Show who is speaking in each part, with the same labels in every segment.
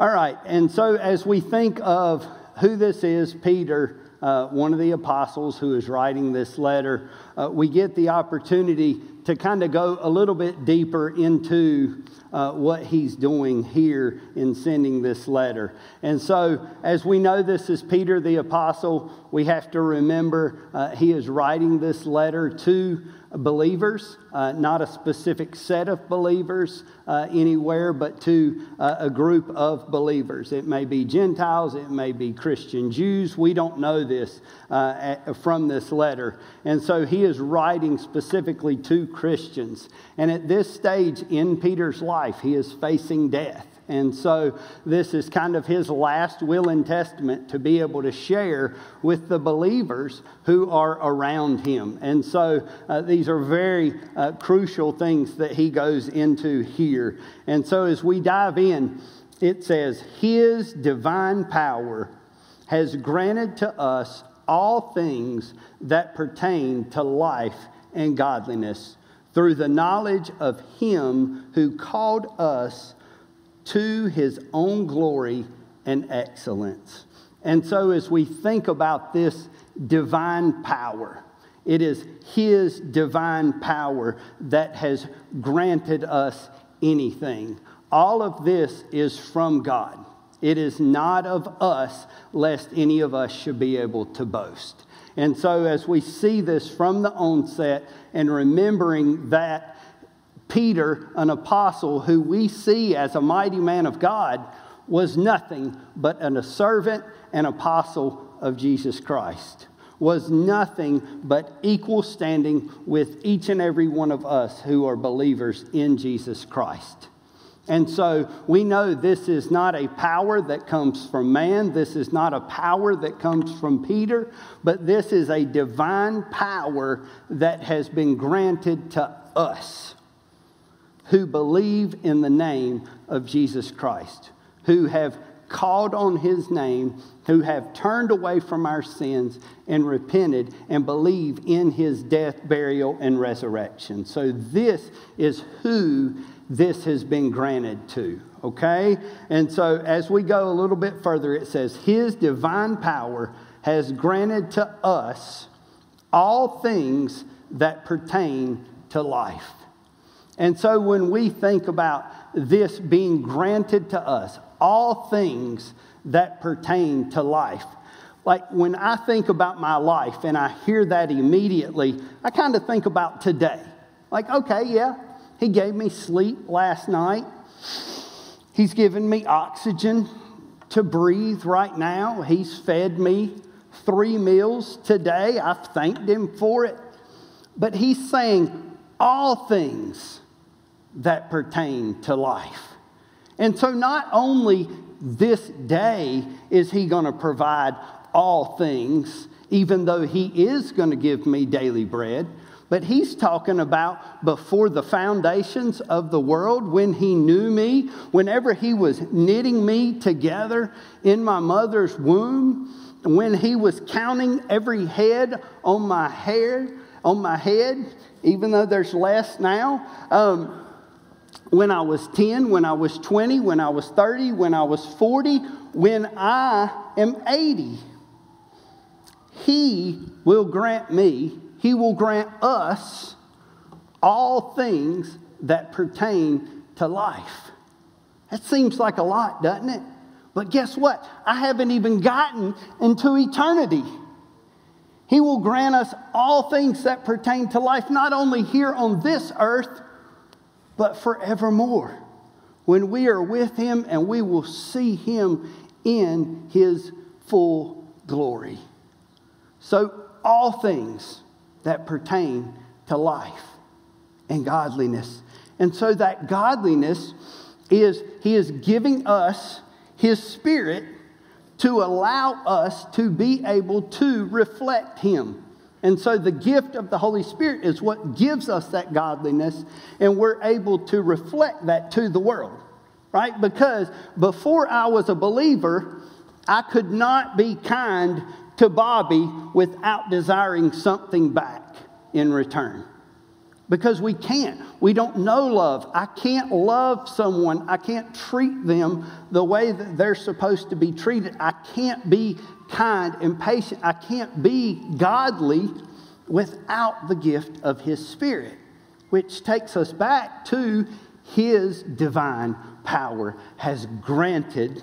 Speaker 1: All right, and so as we think of who this is, Peter, uh, one of the apostles who is writing this letter, uh, we get the opportunity to kind of go a little bit deeper into uh, what he's doing here in sending this letter. And so, as we know, this is Peter the apostle, we have to remember uh, he is writing this letter to believers, uh, not a specific set of believers uh, anywhere, but to uh, a group of believers. It may be Gentiles, it may be Christian Jews. We don't know this uh, from this letter. And so he is writing specifically to Christians. And at this stage in Peter's life, he is facing death. And so this is kind of his last will and testament to be able to share with the believers who are around him. And so uh, these are very uh, crucial things that he goes into here. And so as we dive in, it says, His divine power has granted to us all things that pertain to life and godliness through the knowledge of Him who called us to his own glory and excellence. And so, as we think about this divine power, it is his divine power that has granted us anything. All of this is from God. It is not of us, lest any of us should be able to boast. And so, as we see this from the onset and remembering that Peter, an apostle who we see as a mighty man of God, was nothing but a servant and apostle of Jesus Christ, was nothing but equal standing with each and every one of us who are believers in Jesus Christ. And so we know this is not a power that comes from man. This is not a power that comes from Peter, but this is a divine power that has been granted to us who believe in the name of Jesus Christ, who have called on his name, who have turned away from our sins and repented and believe in his death, burial, and resurrection. So, this is who this has been granted to, okay? And so, as we go a little bit further, it says, His divine power has granted to us all things that pertain to life and so when we think about this being granted to us, all things that pertain to life, like when I think about my life and I hear that immediately, I kind of think about today. Like, okay, yeah, he gave me sleep last night. He's given me oxygen to breathe right now. He's fed me three meals today. I've thanked him for it. But he's saying all things that pertain to life. And so, not only this day is He going to provide all things, even though He is going to give me daily bread, but He's talking about before the foundations of the world, when He knew me, whenever He was knitting me together in my mother's womb, when He was counting every head on my hair, on my head, even though there's less now. Um, when I was 10, when I was 20, when I was 30, when I was 40, when I am 80. He will grant me, He will grant us all things that pertain to life. That seems like a lot, doesn't it? But guess what? I haven't even gotten into eternity. He will grant us all things that pertain to life, not only here on this earth but forevermore. When we are with him and we will see him in his full glory. So, all things that pertain to life and godliness. And so, that godliness is he is giving us his spirit to allow us to be able to reflect him. And so the gift of the Holy Spirit is what gives us that godliness, and we're able to reflect that to the world, right? Because before I was a believer, I could not be kind to Bobby without desiring something back in return. Because we can't. We don't know love. I can't love someone. I can't treat them the way that they're supposed to be treated. I can't be kind and patient. I can't be godly without the gift of His Spirit, which takes us back to His divine power has granted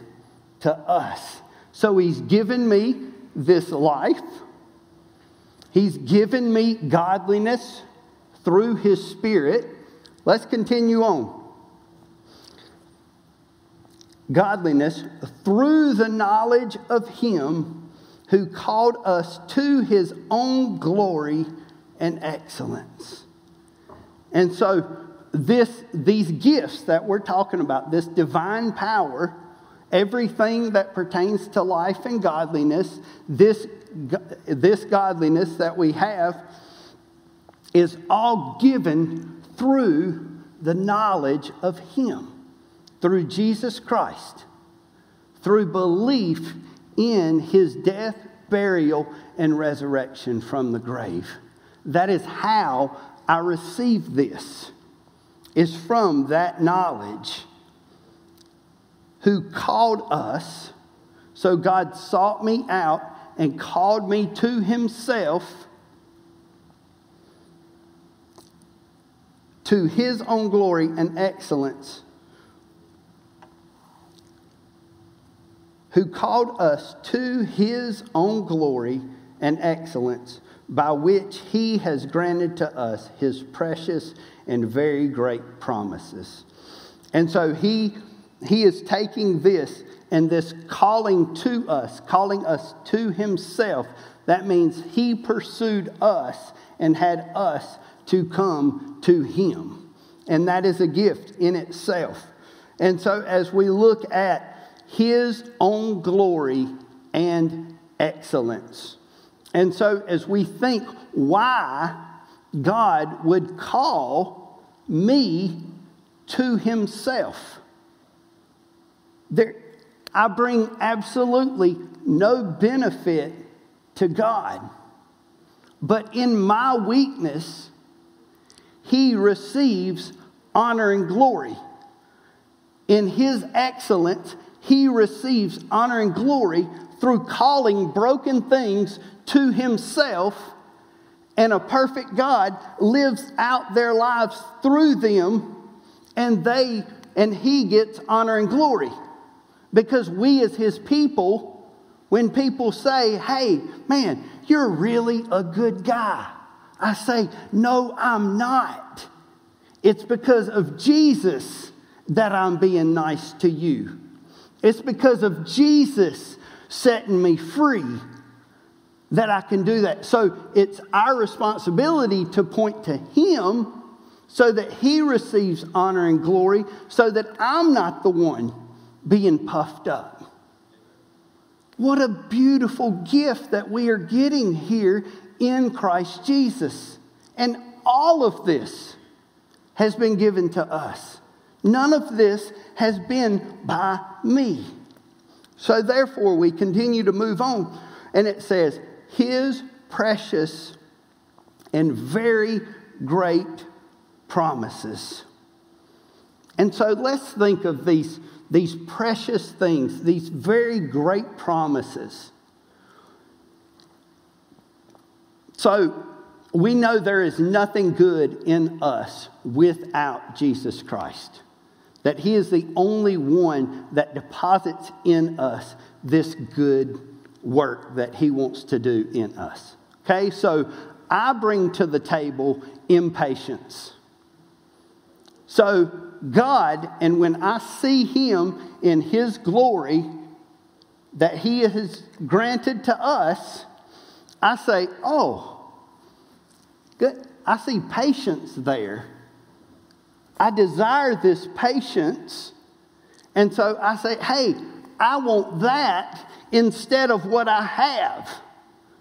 Speaker 1: to us. So He's given me this life, He's given me godliness through His Spirit. Let's continue on. Godliness through the knowledge of Him who called us to His own glory and excellence. And so, this, these gifts that we're talking about, this divine power, everything that pertains to life and godliness, this, this godliness that we have, is all given through the knowledge of Him, through Jesus Christ, through belief in His death, burial, and resurrection from the grave. That is how I receive this, is from that knowledge. Who called us, so God sought me out and called me to Himself to his own glory and excellence, who called us to his own glory and excellence, by which he has granted to us his precious and very great promises. And so he, he is taking this and this calling to us, calling us to himself. That means he pursued us and had us to come to Him. And that is a gift in itself. And so, as we look at His own glory and excellence, and so as we think why God would call me to Himself, there, I bring absolutely no benefit to God. But in my weakness, he receives honor and glory. In his excellence, he receives honor and glory through calling broken things to himself, and a perfect God lives out their lives through them, and they and he gets honor and glory. Because we as his people, when people say, hey, man, you're really a good guy. I say, No, I'm not. It's because of Jesus that I'm being nice to you. It's because of Jesus setting me free that I can do that. So it's our responsibility to point to Him so that He receives honor and glory, so that I'm not the one being puffed up. What a beautiful gift that we are getting here in Christ Jesus. And all of this has been given to us. None of this has been by me. So therefore, we continue to move on. And it says, His precious and very great promises. And so let's think of these, these precious things, these very great promises. So we know there is nothing good in us without Jesus Christ. That He is the only one that deposits in us this good work that He wants to do in us. Okay, so I bring to the table impatience. So, God, and when I see Him in His glory that He has granted to us, I say, oh, good. I see patience there. I desire this patience. And so I say, hey, I want that instead of what I have.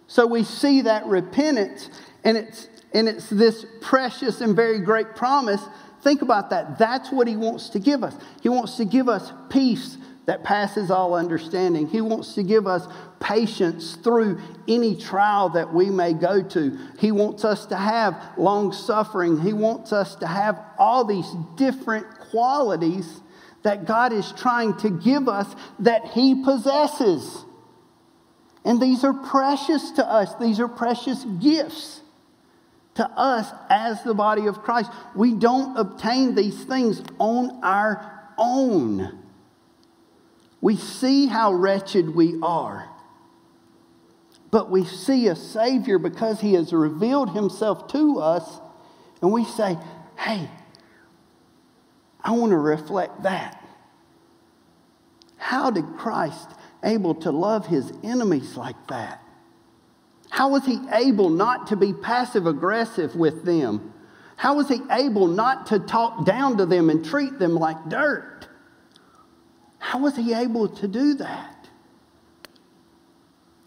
Speaker 1: So we see that repentance, and it's, and it's this precious and very great promise. Think about that. That's what he wants to give us. He wants to give us peace, that passes all understanding. He wants to give us patience through any trial that we may go to. He wants us to have long suffering. He wants us to have all these different qualities that God is trying to give us that He possesses. And these are precious to us, these are precious gifts to us as the body of Christ. We don't obtain these things on our own. We see how wretched we are. But we see a Savior because He has revealed Himself to us, and we say, hey, I want to reflect that. How did Christ able to love his enemies like that? How was he able not to be passive aggressive with them? How was he able not to talk down to them and treat them like dirt? How was he able to do that?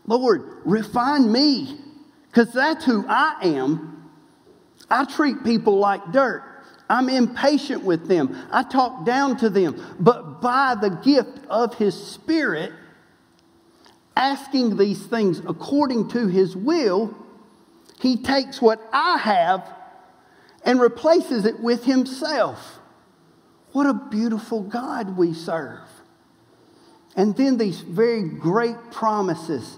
Speaker 1: Lord, refine me, because that's who I am. I treat people like dirt. I'm impatient with them. I talk down to them. But by the gift of His Spirit, asking these things according to His will, He takes what I have and replaces it with Himself. What a beautiful God we serve. And then these very great promises,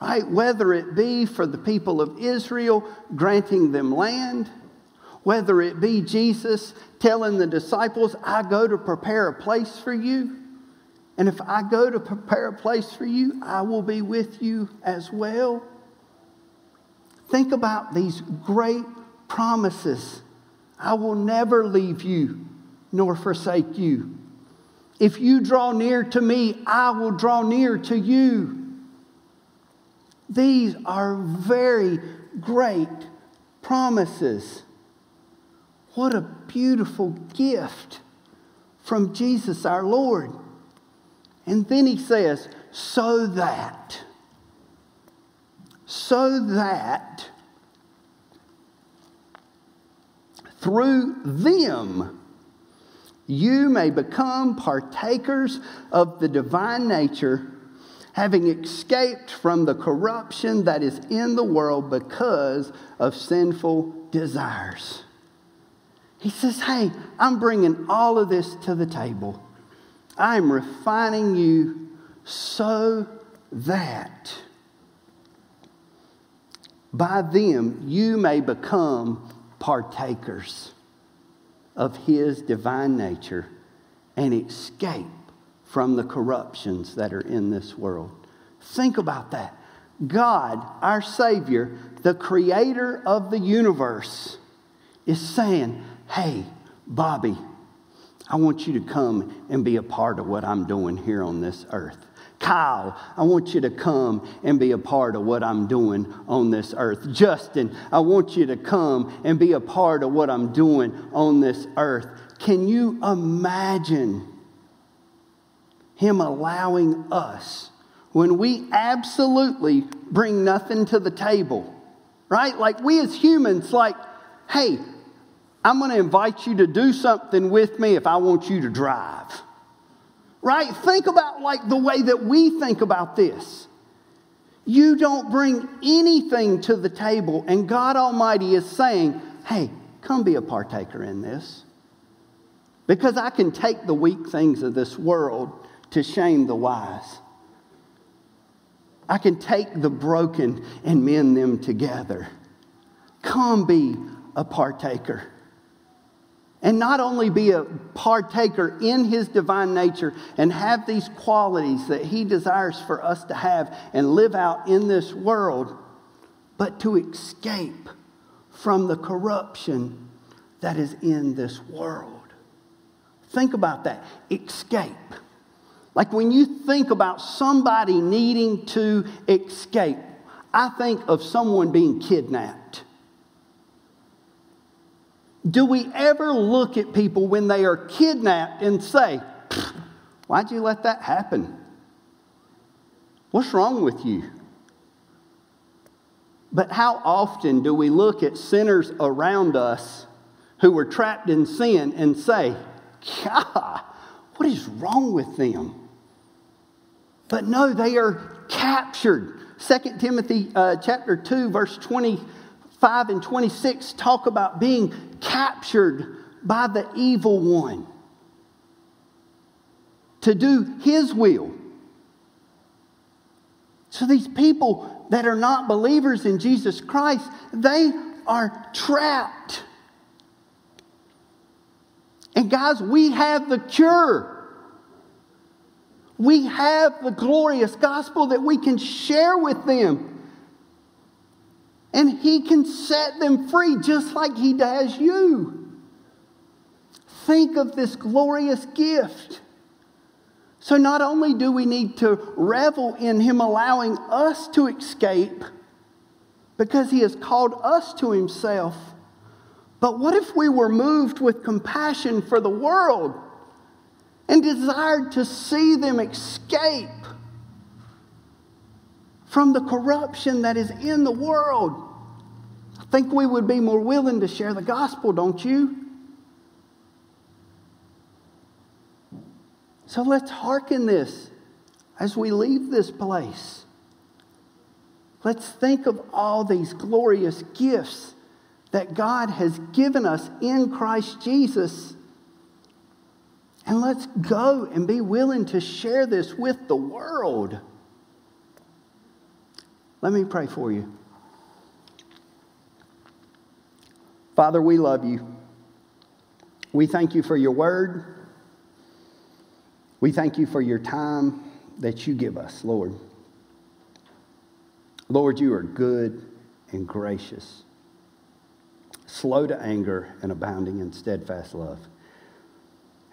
Speaker 1: right? Whether it be for the people of Israel, granting them land whether it be Jesus telling the disciples, I go to prepare a place for you. And if I go to prepare a place for you, I will be with you as well. Think about these great promises. I will never leave you nor forsake you. If you draw near to me, I will draw near to you. These are very great promises. What a beautiful gift from Jesus our Lord. And then he says, so that, so that through them you may become partakers of the divine nature, having escaped from the corruption that is in the world because of sinful desires. He says, Hey, I'm bringing all of this to the table. I'm refining you so that by them you may become partakers of His divine nature and escape from the corruptions that are in this world. Think about that. God, our Savior, the creator of the universe, is saying, Hey, Bobby, I want you to come and be a part of what I'm doing here on this earth. Kyle, I want you to come and be a part of what I'm doing on this earth. Justin, I want you to come and be a part of what I'm doing on this earth. Can you imagine Him allowing us when we absolutely bring nothing to the table, right? Like we as humans, like, hey, I'm going to invite you to do something with me if I want you to drive. Right? Think about like the way that we think about this. You don't bring anything to the table, and God Almighty is saying, Hey, come be a partaker in this. Because I can take the weak things of this world to shame the wise. I can take the broken and mend them together. Come be a partaker and not only be a partaker in his divine nature and have these qualities that he desires for us to have and live out in this world, but to escape from the corruption that is in this world. Think about that. Escape. Like when you think about somebody needing to escape, I think of someone being kidnapped. Do we ever look at people when they are kidnapped and say, Why'd you let that happen? What's wrong with you? But how often do we look at sinners around us who were trapped in sin and say, God, what is wrong with them? But no, they are captured. 2 Timothy uh, chapter 2, verse 25 and 26 talk about being captured by the evil one to do his will. So these people that are not believers in Jesus Christ, they are trapped. And guys, we have the cure. We have the glorious gospel that we can share with them. And He can set them free just like He does you. Think of this glorious gift. So, not only do we need to revel in Him allowing us to escape because He has called us to Himself, but what if we were moved with compassion for the world and desired to see them escape from the corruption that is in the world? I think we would be more willing to share the gospel, don't you? So let's hearken this as we leave this place. Let's think of all these glorious gifts that God has given us in Christ Jesus. And let's go and be willing to share this with the world. Let me pray for you. Father, we love you. We thank you for your word. We thank you for your time that you give us, Lord. Lord, you are good and gracious slow to anger, and abounding in steadfast love.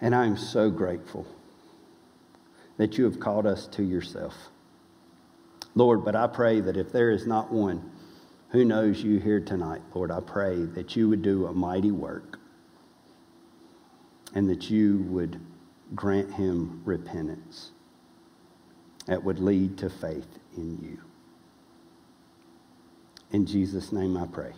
Speaker 1: And I am so grateful that you have called us to yourself. Lord, but I pray that if there is not one who knows you here tonight, Lord, I pray that you would do a mighty work and that you would grant him repentance that would lead to faith in you. In Jesus' name I pray.